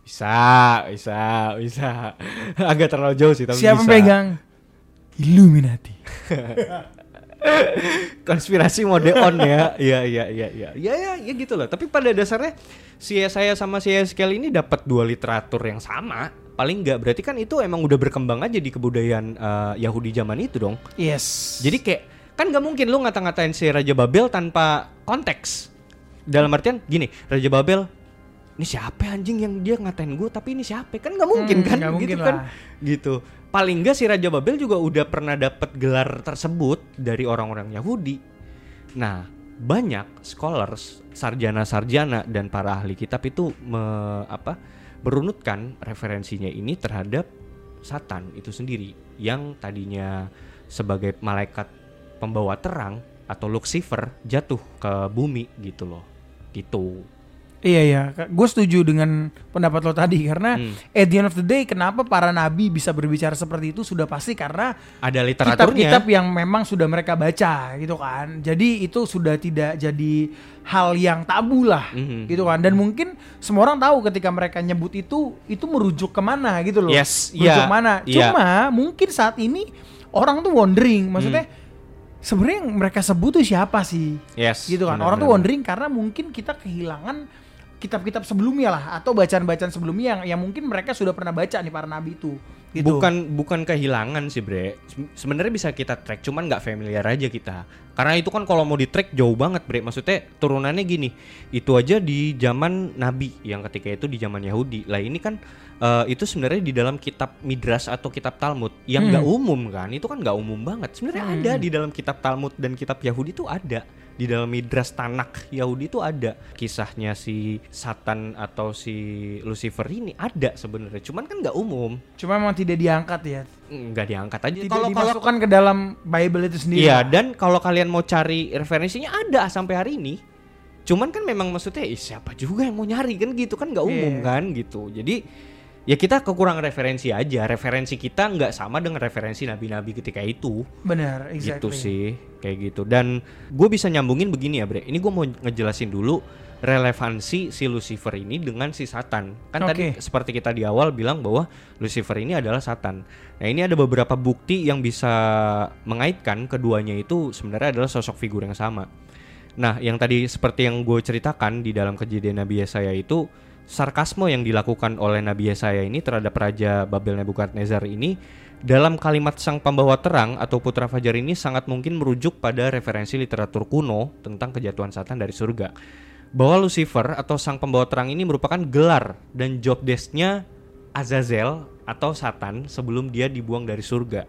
bisa bisa bisa agak terlalu jauh sih tapi
Siapa
bisa.
pegang? Illuminati.
konspirasi mode on ya. Iya iya iya iya. Ya ya ya gitu loh. Tapi pada dasarnya si saya sama si Eskel ini dapat dua literatur yang sama. Paling nggak berarti kan itu emang udah berkembang aja di kebudayaan eh, Yahudi zaman itu dong.
Yes.
Jadi kayak kan nggak mungkin lu ngata-ngatain si Raja Babel tanpa konteks. Dalam artian gini, Raja Babel ini siapa anjing yang dia ngatain gue tapi ini siapa? Kan nggak mungkin
Hmm,
kan?
nggak
gitu
mungkin
kan?
lah.
gitu. Paling nggak si Raja Babel juga udah pernah dapat gelar tersebut dari orang-orang Yahudi. Nah banyak scholars sarjana-sarjana dan para ahli kitab itu me- apa berunutkan referensinya ini terhadap Satan itu sendiri yang tadinya sebagai malaikat pembawa terang atau Lucifer jatuh ke bumi gitu loh gitu
Iya iya, gue setuju dengan pendapat lo tadi karena
Hmm.
at the end of the day kenapa para nabi bisa berbicara seperti itu sudah pasti karena
ada literaturnya
kitab-kitab yang memang sudah mereka baca gitu kan. Jadi itu sudah tidak jadi hal yang tabu lah
Mhm.
gitu kan. Dan mungkin semua orang tahu ketika mereka nyebut itu itu merujuk ke mana gitu loh.
Yes,
merujuk
iya,
mana.
iya.
Cuma mungkin saat ini orang tuh wondering, maksudnya
Hmm.
Sebenarnya yang mereka sebut tuh siapa sih?
yes
gitu kan
benar,
orang tuh
benar.
wondering karena mungkin kita kehilangan kitab-kitab sebelumnya lah atau bacaan-bacaan sebelumnya yang yang mungkin mereka sudah pernah baca nih para nabi itu gitu
Bukan bukan kehilangan sih bre. Sebenarnya bisa kita track, cuman nggak familiar aja kita. Karena itu kan kalau mau di track jauh banget bre. Maksudnya turunannya gini, itu aja di zaman Nabi yang ketika itu di zaman Yahudi. Lah ini kan eh, itu sebenarnya di dalam kitab Midras atau kitab Talmud yang
Hmm.
nggak umum kan. Itu kan nggak umum banget. Sebenarnya
Hmm.
ada di dalam kitab Talmud dan kitab Yahudi itu ada. Di dalam Midras Tanak Yahudi itu ada kisahnya si Satan atau si Lucifer ini ada sebenarnya. Cuman kan nggak umum.
cuma memang tidak diangkat ya
nggak diangkat aja
tidak
kalau kalau
dimasukkan ke dalam Bible itu sendiri
iya
lah.
dan kalau kalian mau cari referensinya ada sampai hari ini cuman kan memang maksudnya ih, siapa juga yang mau nyari kan gitu kan nggak umum
Iya.
kan gitu jadi ya kita kekurangan referensi aja. Referensi kita nggak sama dengan referensi nabi-nabi ketika itu.
Benar
gitu
exactly.
sih kayak gitu. Dan gue bisa nyambungin begini ya bre. Ini gue mau ngejelasin dulu relevansi si Lucifer ini dengan si Satan. Kan tadi
Oke.
seperti kita di awal bilang bahwa Lucifer ini adalah Satan. Nah ini ada beberapa bukti yang bisa mengaitkan keduanya itu sebenarnya adalah sosok figur yang sama. Nah yang tadi seperti yang gue ceritakan di dalam kejadian Nabi Yesaya itu sarkasme yang dilakukan oleh Nabi Yesaya ini terhadap Raja Babel Nebukadnezar ini dalam kalimat sang pembawa terang atau putra fajar ini sangat mungkin merujuk pada referensi literatur kuno tentang kejatuhan Satan dari surga. Bahwa Lucifer atau sang pembawa terang ini merupakan gelar dan job desk-nya Azazel atau Satan sebelum dia dibuang dari surga.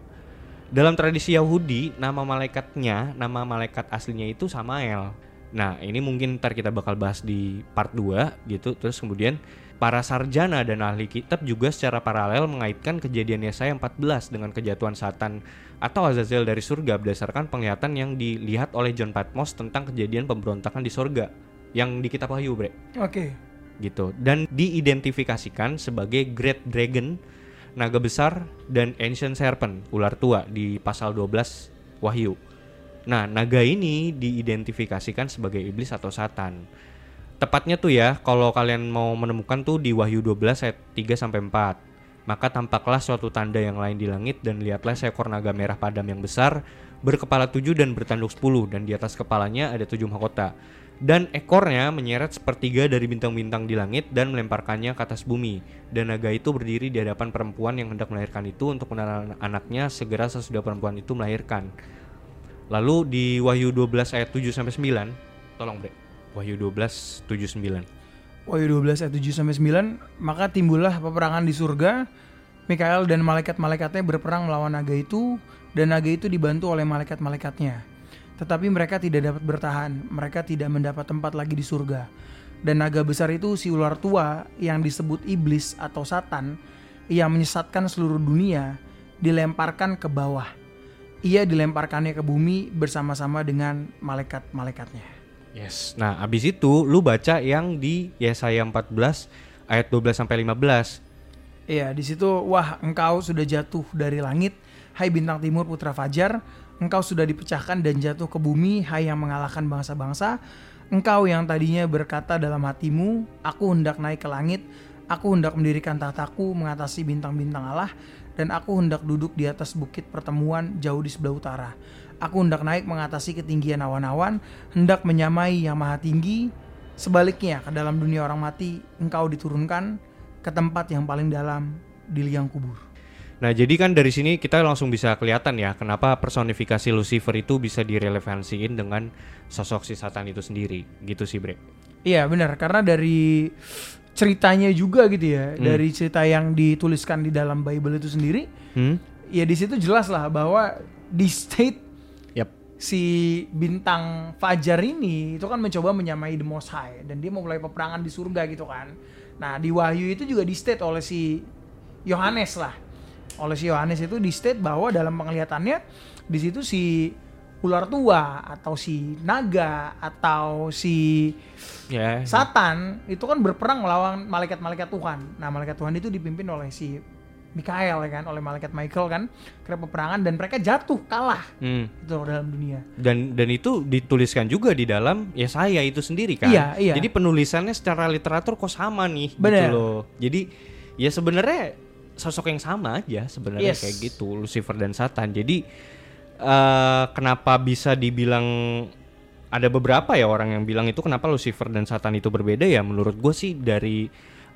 Dalam tradisi Yahudi, nama malaikatnya, nama malaikat aslinya itu Samael. Nah, ini mungkin ntar kita bakal bahas di part 2 gitu. Terus kemudian para sarjana dan ahli kitab juga secara paralel mengaitkan kejadian Yesaya 14 dengan kejatuhan Satan atau Azazel dari surga berdasarkan penglihatan yang dilihat oleh John Patmos tentang kejadian pemberontakan di surga yang di kitab Wahyu, Bre
oke
gitu dan diidentifikasikan sebagai Great Dragon, naga besar dan Ancient Serpent, ular tua di pasal 12 Wahyu. Nah, naga ini diidentifikasikan sebagai iblis atau satan. Tepatnya tuh ya, kalau kalian mau menemukan tuh di Wahyu 12 ayat 3 sampai 4. Maka tampaklah suatu tanda yang lain di langit dan lihatlah seekor naga merah padam yang besar berkepala tujuh dan bertanduk sepuluh dan di atas kepalanya ada tujuh mahkota. Dan ekornya menyeret sepertiga dari bintang-bintang di langit dan melemparkannya ke atas bumi. Dan naga itu berdiri di hadapan perempuan yang hendak melahirkan itu untuk menahan anaknya segera sesudah perempuan itu melahirkan. Lalu di Wahyu 12 ayat 7 sampai 9, tolong Bre. Wahyu 12 7 9.
Wahyu 12 ayat 7 sampai 9 maka timbullah peperangan di surga Mikael dan malaikat-malaikatnya berperang melawan naga itu dan naga itu dibantu oleh malaikat-malaikatnya tetapi mereka tidak dapat bertahan. Mereka tidak mendapat tempat lagi di surga. Dan naga besar itu si ular tua yang disebut iblis atau satan yang menyesatkan seluruh dunia dilemparkan ke bawah. Ia dilemparkannya ke bumi bersama-sama dengan malaikat-malaikatnya.
Yes. Nah, abis itu lu baca yang di Yesaya 14 ayat 12 sampai 15.
Iya, di situ wah engkau sudah jatuh dari langit, hai bintang timur putra fajar, engkau sudah dipecahkan dan jatuh ke bumi, hai yang mengalahkan bangsa-bangsa. Engkau yang tadinya berkata dalam hatimu, aku hendak naik ke langit, aku hendak mendirikan tahtaku mengatasi bintang-bintang Allah, dan aku hendak duduk di atas bukit pertemuan jauh di sebelah utara. Aku hendak naik mengatasi ketinggian awan-awan, hendak menyamai yang maha tinggi. Sebaliknya, ke dalam dunia orang mati, engkau diturunkan ke tempat yang paling dalam di liang kubur.
Nah, jadi kan dari sini kita langsung bisa kelihatan ya kenapa personifikasi Lucifer itu bisa direlevansiin dengan sosok si Satan itu sendiri. Gitu sih, Bre.
Iya benar, karena dari ceritanya juga gitu ya, dari cerita yang dituliskan di dalam Bible itu sendiri,
Hmm?
ya di situ jelas lah bahwa di state
Yap.
si bintang Fajar ini itu kan mencoba menyamai The Most High dan dia memulai peperangan di surga gitu kan. Nah di Wahyu itu juga di state oleh si Yohanes lah, oleh si Yohanes itu di state bahwa dalam penglihatannya di situ si ular tua atau si naga atau si
Ya.
Satan itu kan berperang melawan malaikat-malaikat Tuhan. Nah, malaikat Tuhan itu dipimpin oleh si Mikael ya kan, oleh malaikat Michael kan, kira peperangan dan mereka jatuh kalah
Hmm.
itu dalam dunia.
Dan dan itu dituliskan juga di dalam Yesaya itu sendiri kan.
Iya, iya.
Jadi penulisannya secara literatur kok sama nih
Bener.
gitu loh. Jadi ya sebenarnya sosok yang sama aja sebenarnya
Yes.
kayak gitu Lucifer dan Satan. Jadi eh kenapa bisa dibilang ada beberapa ya orang yang bilang itu kenapa Lucifer dan Satan itu berbeda ya? Menurut gue sih dari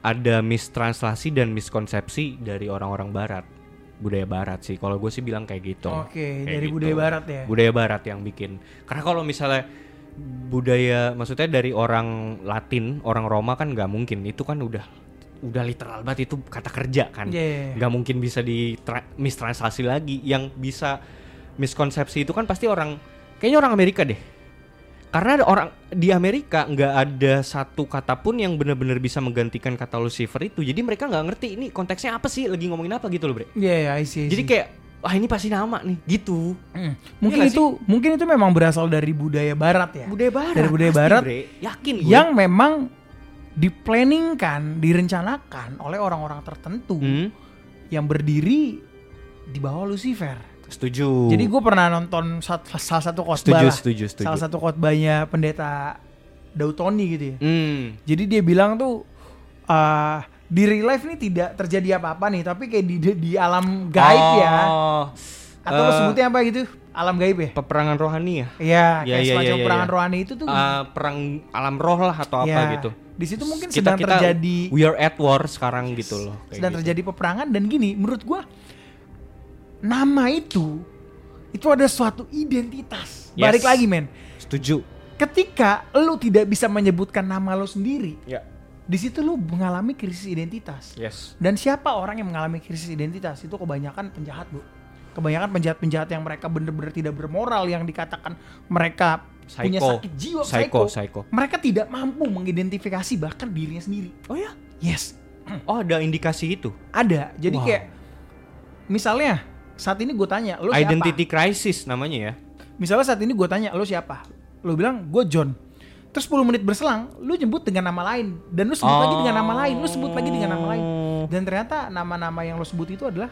ada mistranslasi dan miskonsepsi dari orang-orang barat budaya barat sih. Kalau gue sih bilang kayak gitu.
Oke,
Kayak
dari
gitu.
budaya barat ya.
budaya barat yang bikin. Karena kalau misalnya budaya maksudnya dari orang Latin orang Roma kan nggak mungkin. Itu kan udah udah literal banget. Itu kata kerja kan.
Iya.
nggak mungkin bisa di tra- mistranslasi lagi. Yang bisa miskonsepsi itu kan pasti orang kayaknya orang Amerika deh karena ada orang di Amerika nggak ada satu kata pun yang benar-benar bisa menggantikan kata Lucifer itu jadi mereka nggak ngerti ini konteksnya apa sih lagi ngomongin apa gitu loh bre
Iya, iya, I see, I
jadi kayak wah ini pasti nama nih gitu
Hmm. mungkin
Iya
itu mungkin itu memang berasal dari budaya barat ya.
budaya barat
Dari budaya
pasti,
barat
Bre. yakin gue
Yang memang diplanningkan, direncanakan oleh orang-orang tertentu
Hmm,
yang berdiri di bawah Lucifer.
Setuju
Jadi gue pernah nonton sat- salah satu khotbah
setuju
lah.
setuju setuju
Salah satu khotbahnya pendeta Dautoni gitu ya.
Hmm,
Jadi dia bilang tuh ah, di real life ini tidak terjadi apa-apa nih, tapi kayak di di alam gaib ya.
Oh,
Atau lo
eh,
sebutnya apa gitu? Alam gaib ya?
peperangan rohani ya
Iya,
Iya,
kayak
iya,
semacam
iya, iya,
perangan
iya.
rohani itu tuh.
Eh, perang alam roh lah atau apa
ya,
gitu
Di situ mungkin
Kita-
sedang
kita
terjadi
we are at war sekarang gitu loh kayak
sedang
gitu.
terjadi peperangan dan gini, menurut gua nama itu itu ada suatu identitas.
Yes.
Balik lagi men.
setuju
Ketika lu tidak bisa menyebutkan nama lu sendiri,
ya
di situ lu mengalami krisis identitas.
yes
Dan siapa orang yang mengalami krisis identitas? Itu kebanyakan penjahat, Bu. Kebanyakan penjahat-penjahat yang mereka bener-bener tidak bermoral yang dikatakan mereka punya
Psycho.
sakit jiwa
psycho
psycho.
psycho
Mereka tidak mampu mengidentifikasi bahkan dirinya sendiri.
oh ya
Yes,
oh ada indikasi itu
ada. Jadi
Wow.
kayak misalnya saat ini gue tanya, lo siapa?
identity crisis namanya ya
Misalnya saat ini gue tanya, lo siapa? Lo bilang, gue John. Terus 10 menit berselang, lu nyebut dengan nama lain. Dan lu sebut lagi dengan nama lain. Lu sebut lagi dengan nama lain.
Oh.
Dan ternyata nama-nama yang lo sebut itu adalah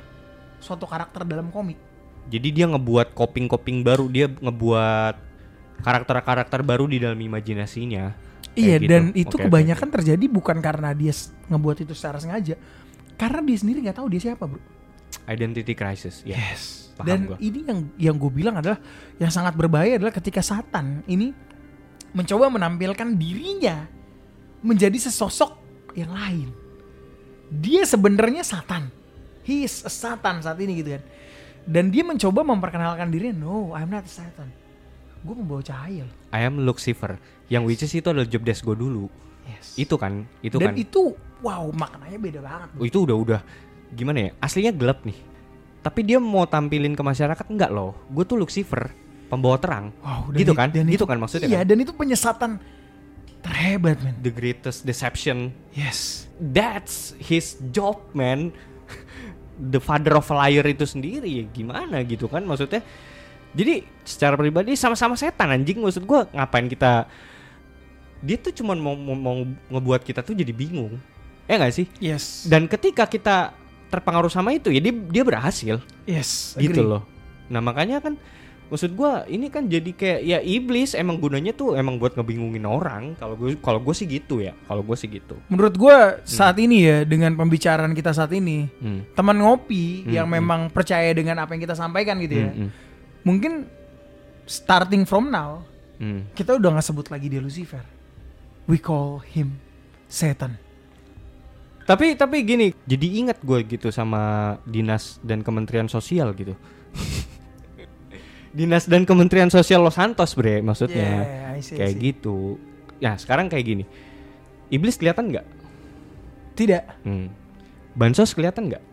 suatu karakter dalam komik.
jadi dia ngebuat coping-coping baru dia ngebuat karakter-karakter baru di dalam imajinasinya
Iya,
gitu.
dan itu
oke,
kebanyakan terjadi bukan karena dia ngebuat itu secara sengaja. Karena dia sendiri nggak tahu dia siapa, bro.
Identity crisis ya
Yes.
paham
Dan
gua.
ini yang yang gue bilang adalah yang sangat berbahaya adalah ketika Satan ini mencoba menampilkan dirinya menjadi sesosok yang lain. Dia sebenarnya Satan. He is a Satan saat ini gitu kan. Dan dia mencoba memperkenalkan dirinya, no, I'm not a Satan. Gue membawa cahaya loh.
I am Lucifer yang which is itu adalah job desk gue dulu
Yes.
itu kan itu
Dan
kan
itu, wow, maknanya beda banget.
Oh, itu udah udah gimana ya aslinya gelap nih tapi dia mau tampilin ke masyarakat enggak loh gue tuh Lucifer pembawa terang.
Wow,
Gitu kan?
Dan
Gitu
itu,
kan maksudnya
Iya,
kan?
dan itu penyesatan terhebat, men.
The greatest deception.
Yes.
That's his job, man. The father of liar itu sendiri ya gimana gitu kan maksudnya. Jadi secara pribadi sama-sama setan anjing maksud gua ngapain kita dia tuh cuman mau, mau, mau ngebuat kita tuh jadi bingung. Ya nggak sih?
Yes.
Dan ketika kita terpengaruh sama itu ya dia dia berhasil
yes.
gitu
agree.
loh. Nah makanya kan maksud gua ini kan jadi kayak ya iblis emang gunanya tuh emang buat ngebingungin orang. Kalau gue kalau gue sih gitu ya. Kalau gue sih gitu.
Menurut gua saat ini ya dengan pembicaraan kita saat ini,
Hmm.
teman ngopi
Hmm,
yang
hmm.
memang percaya dengan apa yang kita sampaikan gitu ya.
Hmm, hmm,
Mungkin starting from now
hmm.
kita udah nggak sebut lagi dia Lucifer. We call him Satan.
Tapi tapi gini, jadi ingat gue gitu sama dinas dan Kementerian Sosial gitu. dinas dan Kementerian Sosial Los Santos bre maksudnya
Yeah, I see, I
kayak
see.
gitu. Ya sekarang kayak gini, iblis kelihatan nggak?
Tidak.
Hmm. Bansos kelihatan nggak?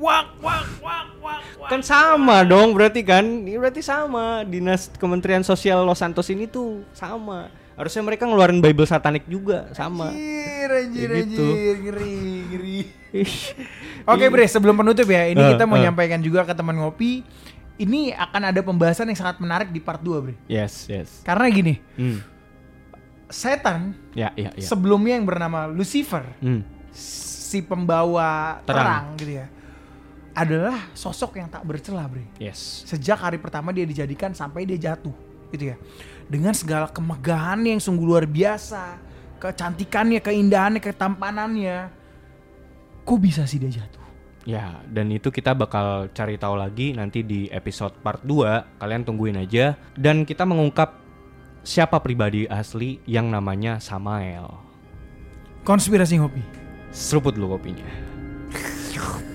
Wak wak wak wak. wak.
Kan sama dong berarti kan? Ini berarti sama dinas Kementerian Sosial Los Santos ini tuh sama. Harusnya mereka ngeluarin Bible satanik juga sama.
Anjir, anjir,
Kayak gitu.
anjir, ngeri, ngeri. Oke Bre, sebelum penutup ya, ini
Eh,
kita mau
eh.
nyampaikan juga ke teman ngopi. Ini akan ada pembahasan yang sangat menarik di part 2 Bre.
Yes yes.
Karena gini,
Hmm.
setan
Ya ya ya.
sebelumnya yang bernama Lucifer,
Hmm.
si pembawa terang,
Terang.
gitu ya, adalah sosok yang tak bercelah Bre.
Yes.
Sejak hari pertama dia dijadikan sampai dia jatuh, gitu ya. Dengan segala kemegahannya yang sungguh luar biasa, kecantikannya, keindahannya, ketampanannya, kok bisa sih dia jatuh?
Ya, dan itu kita bakal cari tahu lagi nanti di episode part 2. Kalian tungguin aja dan kita mengungkap siapa pribadi asli yang namanya Samael.
Konspirasi ngopi.
Seruput dulu kopinya.